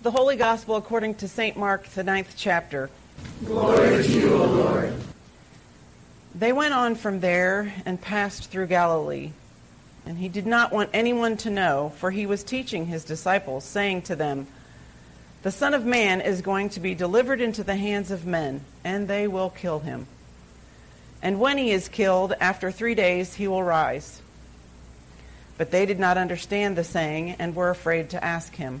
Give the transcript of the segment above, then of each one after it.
The Holy Gospel according to St. Mark, the ninth chapter. Glory to you, O Lord. They went on from there and passed through Galilee. And he did not want anyone to know, for he was teaching his disciples, saying to them, The Son of Man is going to be delivered into the hands of men, and they will kill him. And when he is killed, after three days he will rise. But they did not understand the saying, and were afraid to ask him.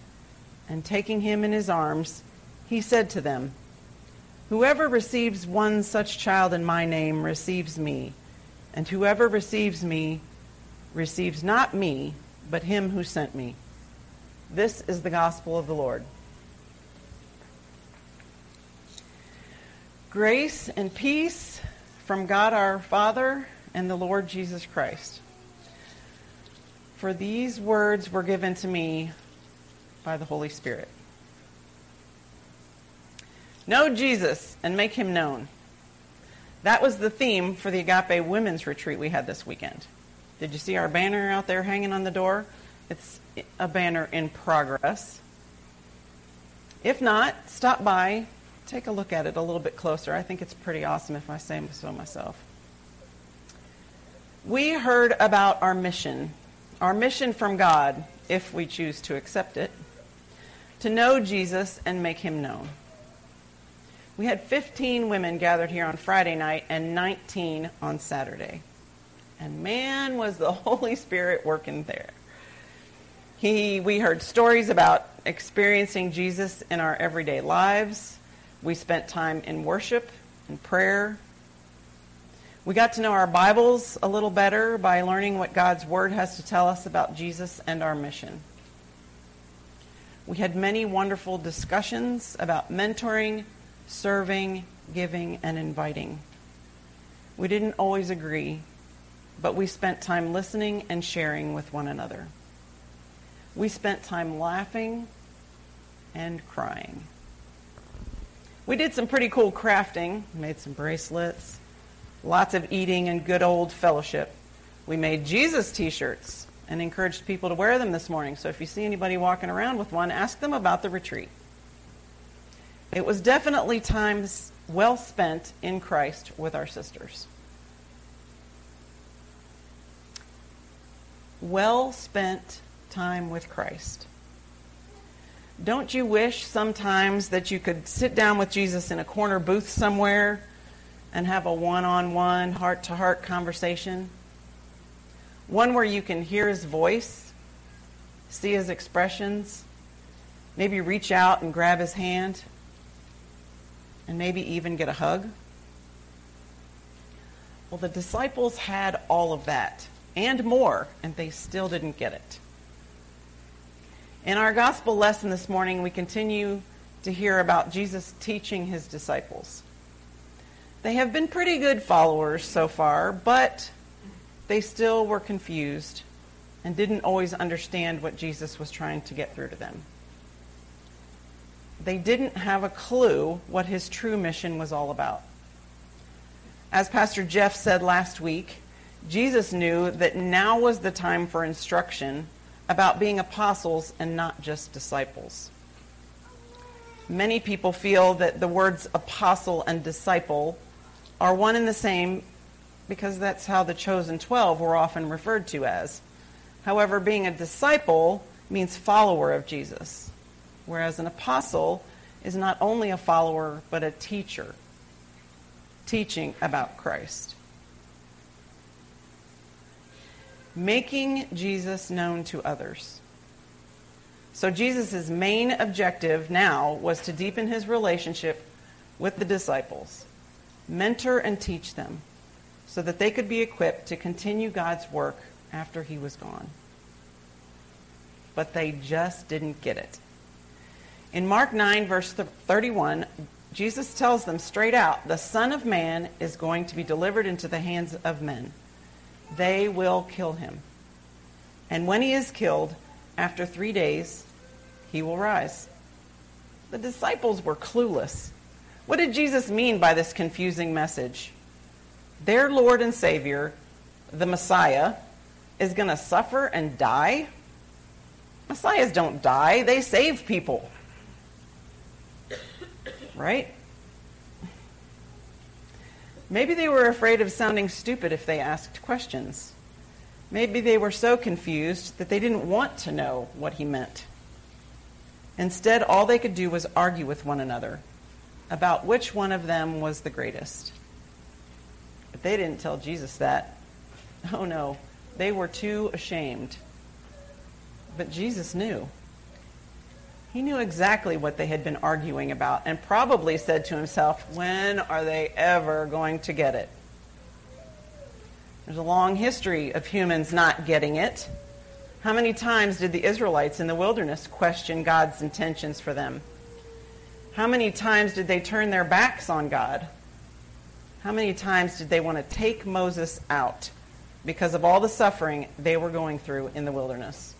and taking him in his arms, he said to them, Whoever receives one such child in my name receives me, and whoever receives me receives not me, but him who sent me. This is the gospel of the Lord. Grace and peace from God our Father and the Lord Jesus Christ. For these words were given to me by the Holy Spirit. Know Jesus and make him known. That was the theme for the Agape Women's Retreat we had this weekend. Did you see our banner out there hanging on the door? It's a banner in progress. If not, stop by, take a look at it a little bit closer. I think it's pretty awesome if I say so myself. We heard about our mission, our mission from God, if we choose to accept it to know Jesus and make him known. We had 15 women gathered here on Friday night and 19 on Saturday. And man, was the Holy Spirit working there. He, we heard stories about experiencing Jesus in our everyday lives. We spent time in worship and prayer. We got to know our Bibles a little better by learning what God's Word has to tell us about Jesus and our mission. We had many wonderful discussions about mentoring, serving, giving, and inviting. We didn't always agree, but we spent time listening and sharing with one another. We spent time laughing and crying. We did some pretty cool crafting, made some bracelets, lots of eating and good old fellowship. We made Jesus t shirts and encouraged people to wear them this morning. So if you see anybody walking around with one, ask them about the retreat. It was definitely times well spent in Christ with our sisters. Well spent time with Christ. Don't you wish sometimes that you could sit down with Jesus in a corner booth somewhere and have a one on one, heart to heart conversation? One where you can hear his voice, see his expressions, maybe reach out and grab his hand, and maybe even get a hug. Well, the disciples had all of that and more, and they still didn't get it. In our gospel lesson this morning, we continue to hear about Jesus teaching his disciples. They have been pretty good followers so far, but they still were confused and didn't always understand what Jesus was trying to get through to them. They didn't have a clue what his true mission was all about. As Pastor Jeff said last week, Jesus knew that now was the time for instruction about being apostles and not just disciples. Many people feel that the words apostle and disciple are one and the same because that's how the chosen 12 were often referred to as. However, being a disciple means follower of Jesus, whereas an apostle is not only a follower, but a teacher, teaching about Christ. Making Jesus known to others. So, Jesus' main objective now was to deepen his relationship with the disciples, mentor and teach them, so that they could be equipped to continue God's work after he was gone. But they just didn't get it. In Mark 9, verse 31, Jesus tells them straight out the Son of Man is going to be delivered into the hands of men. They will kill him. And when he is killed, after three days, he will rise. The disciples were clueless. What did Jesus mean by this confusing message? Their Lord and Savior, the Messiah, is going to suffer and die? Messiahs don't die, they save people. Right? Maybe they were afraid of sounding stupid if they asked questions. Maybe they were so confused that they didn't want to know what he meant. Instead, all they could do was argue with one another about which one of them was the greatest. But they didn't tell Jesus that. Oh no, they were too ashamed. But Jesus knew. He knew exactly what they had been arguing about and probably said to himself, When are they ever going to get it? There's a long history of humans not getting it. How many times did the Israelites in the wilderness question God's intentions for them? How many times did they turn their backs on God? How many times did they want to take Moses out because of all the suffering they were going through in the wilderness?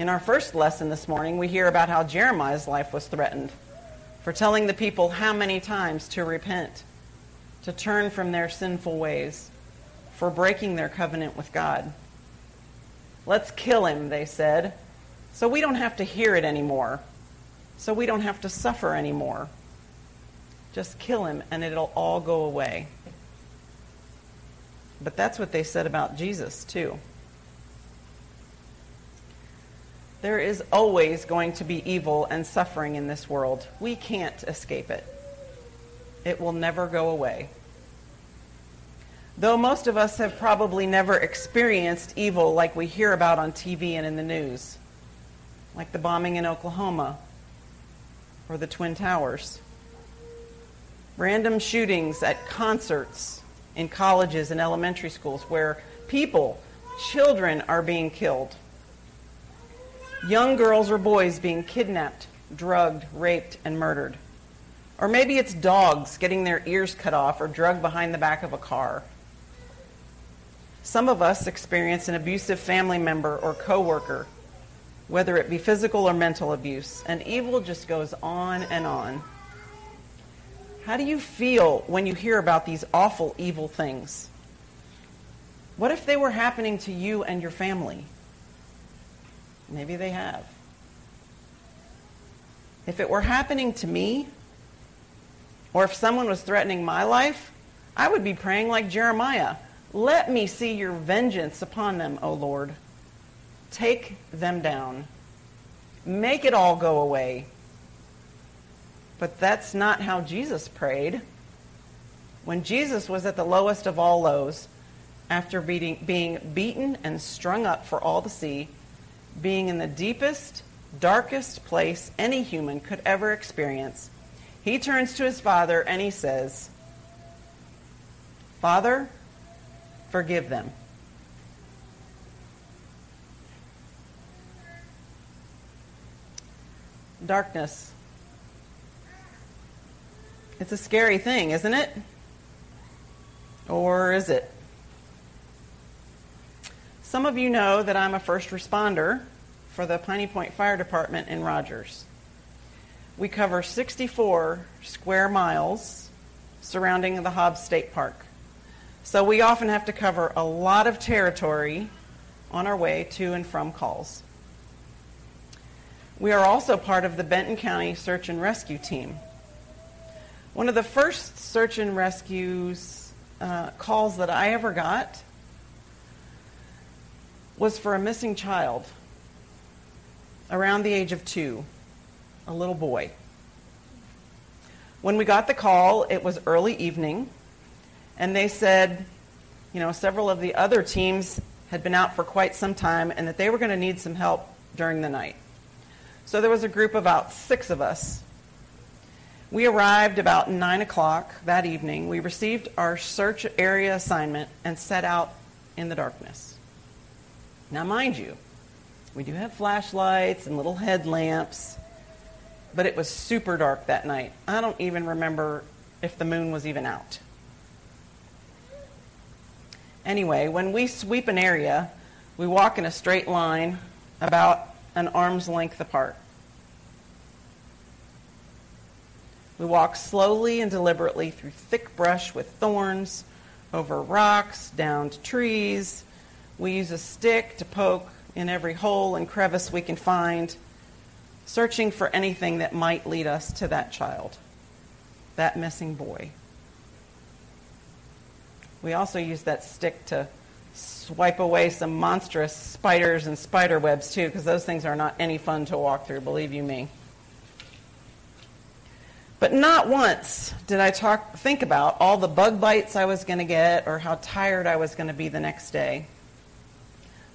In our first lesson this morning, we hear about how Jeremiah's life was threatened for telling the people how many times to repent, to turn from their sinful ways, for breaking their covenant with God. Let's kill him, they said, so we don't have to hear it anymore, so we don't have to suffer anymore. Just kill him and it'll all go away. But that's what they said about Jesus, too. There is always going to be evil and suffering in this world. We can't escape it. It will never go away. Though most of us have probably never experienced evil like we hear about on TV and in the news, like the bombing in Oklahoma or the Twin Towers, random shootings at concerts in colleges and elementary schools where people, children, are being killed young girls or boys being kidnapped, drugged, raped, and murdered. Or maybe it's dogs getting their ears cut off or drugged behind the back of a car. Some of us experience an abusive family member or coworker, whether it be physical or mental abuse, and evil just goes on and on. How do you feel when you hear about these awful, evil things? What if they were happening to you and your family? Maybe they have. If it were happening to me, or if someone was threatening my life, I would be praying like Jeremiah Let me see your vengeance upon them, O Lord. Take them down. Make it all go away. But that's not how Jesus prayed. When Jesus was at the lowest of all lows, after beating, being beaten and strung up for all to see, being in the deepest, darkest place any human could ever experience, he turns to his father and he says, Father, forgive them. Darkness. It's a scary thing, isn't it? Or is it? Some of you know that I'm a first responder for the Piney Point Fire Department in Rogers. We cover 64 square miles surrounding the Hobbs State Park. So we often have to cover a lot of territory on our way to and from calls. We are also part of the Benton County Search and Rescue Team. One of the first search and rescues uh, calls that I ever got was for a missing child around the age of two, a little boy. When we got the call, it was early evening, and they said, you know, several of the other teams had been out for quite some time and that they were going to need some help during the night. So there was a group of about six of us. We arrived about 9 o'clock that evening. We received our search area assignment and set out in the darkness. Now, mind you, We do have flashlights and little headlamps, but it was super dark that night. I don't even remember if the moon was even out. Anyway, when we sweep an area, we walk in a straight line about an arm's length apart. We walk slowly and deliberately through thick brush with thorns, over rocks, down to trees. We use a stick to poke in every hole and crevice we can find, searching for anything that might lead us to that child, that missing boy. We also use that stick to swipe away some monstrous spiders and spider webs, too, because those things are not any fun to walk through, believe you me. But not once did I talk, think about all the bug bites I was going to get or how tired I was going to be the next day.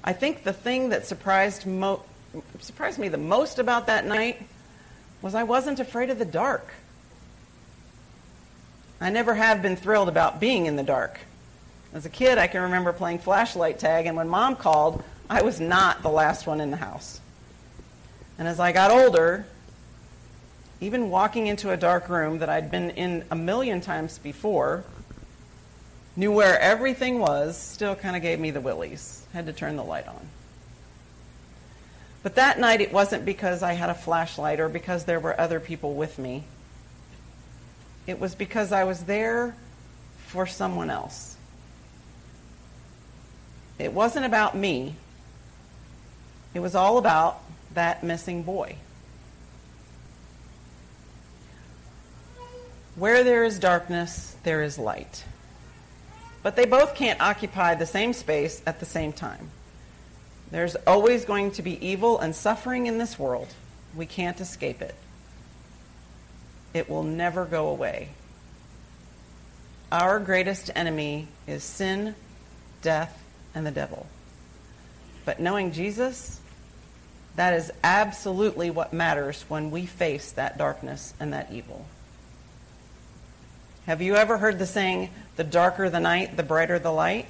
I think the thing that surprised, mo- surprised me the most about that night was I wasn't afraid of the dark. I never have been thrilled about being in the dark. As a kid, I can remember playing flashlight tag, and when mom called, I was not the last one in the house. And as I got older, even walking into a dark room that I'd been in a million times before, knew where everything was, still kind of gave me the willies. Had to turn the light on. But that night it wasn't because I had a flashlight or because there were other people with me. It was because I was there for someone else. It wasn't about me. It was all about that missing boy. Where there is darkness, there is light. But they both can't occupy the same space at the same time. There's always going to be evil and suffering in this world. We can't escape it. It will never go away. Our greatest enemy is sin, death, and the devil. But knowing Jesus, that is absolutely what matters when we face that darkness and that evil. Have you ever heard the saying, the darker the night, the brighter the light?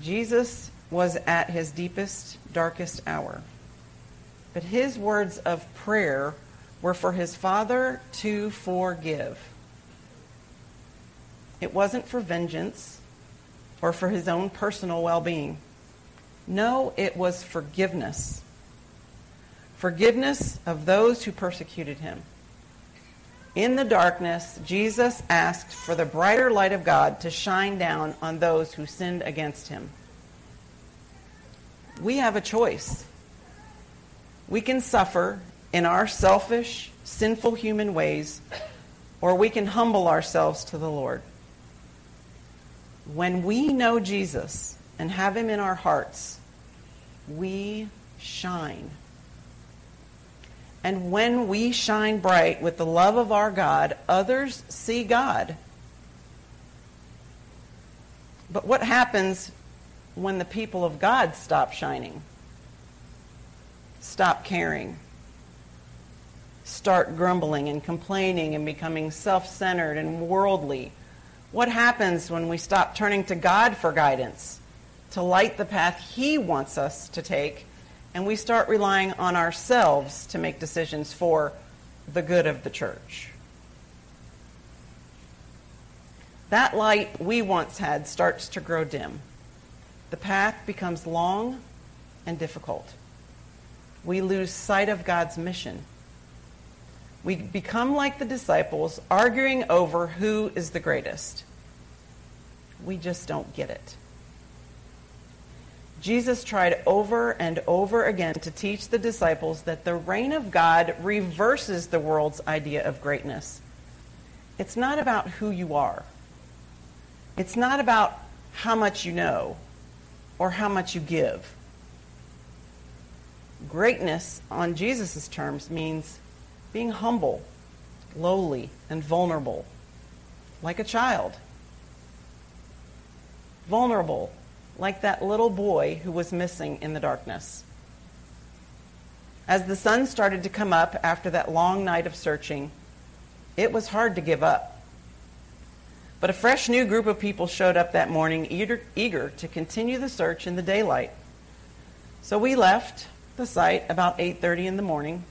Jesus was at his deepest, darkest hour. But his words of prayer were for his Father to forgive. It wasn't for vengeance or for his own personal well being. No, it was forgiveness. Forgiveness of those who persecuted him. In the darkness, Jesus asked for the brighter light of God to shine down on those who sinned against him. We have a choice. We can suffer in our selfish, sinful human ways, or we can humble ourselves to the Lord. When we know Jesus and have him in our hearts, we shine. And when we shine bright with the love of our God, others see God. But what happens when the people of God stop shining? Stop caring? Start grumbling and complaining and becoming self centered and worldly? What happens when we stop turning to God for guidance, to light the path He wants us to take? And we start relying on ourselves to make decisions for the good of the church. That light we once had starts to grow dim. The path becomes long and difficult. We lose sight of God's mission. We become like the disciples, arguing over who is the greatest. We just don't get it. Jesus tried over and over again to teach the disciples that the reign of God reverses the world's idea of greatness. It's not about who you are. It's not about how much you know or how much you give. Greatness, on Jesus' terms, means being humble, lowly, and vulnerable, like a child. Vulnerable, like that little boy who was missing in the darkness. As the sun started to come up after that long night of searching, it was hard to give up. But a fresh new group of people showed up that morning, eager, eager to continue the search in the daylight. So we left the site about 8:30 in the morning,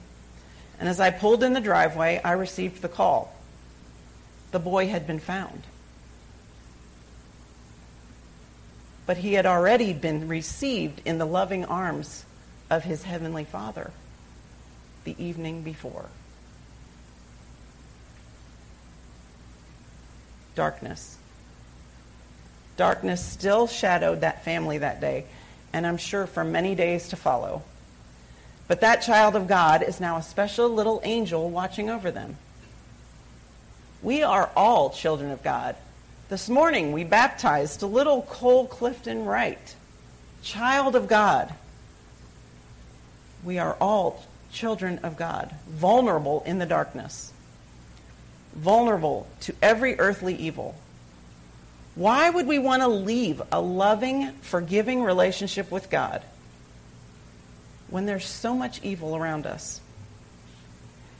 and as I pulled in the driveway, I received the call. The boy had been found. But he had already been received in the loving arms of his heavenly Father the evening before. Darkness. Darkness still shadowed that family that day, and I'm sure for many days to follow. But that child of God is now a special little angel watching over them. We are all children of God. This morning we baptized a little Cole Clifton Wright, child of God. We are all children of God, vulnerable in the darkness, vulnerable to every earthly evil. Why would we want to leave a loving, forgiving relationship with God when there's so much evil around us?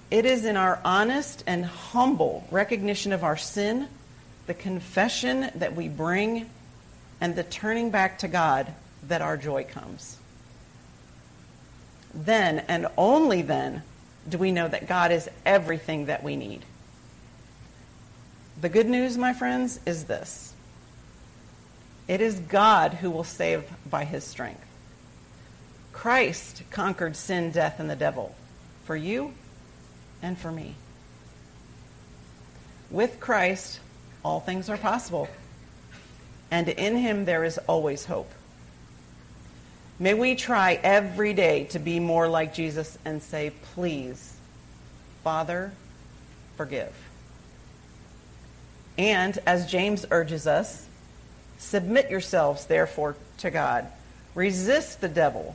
It is in our honest and humble recognition of our sin, the confession that we bring, and the turning back to God that our joy comes. Then and only then do we know that God is everything that we need. The good news, my friends, is this it is God who will save by his strength. Christ conquered sin, death, and the devil for you and for me. With Christ, all things are possible, and in him there is always hope. May we try every day to be more like Jesus and say, please, Father, forgive. And as James urges us, submit yourselves, therefore, to God. Resist the devil,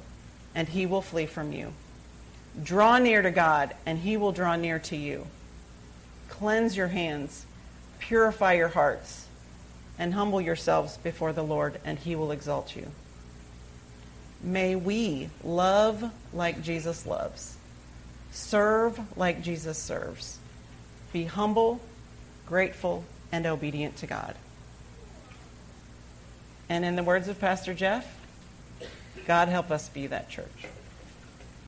and he will flee from you. Draw near to God, and he will draw near to you. Cleanse your hands, purify your hearts, and humble yourselves before the Lord, and he will exalt you. May we love like Jesus loves, serve like Jesus serves, be humble, grateful, and obedient to God. And in the words of Pastor Jeff, God help us be that church.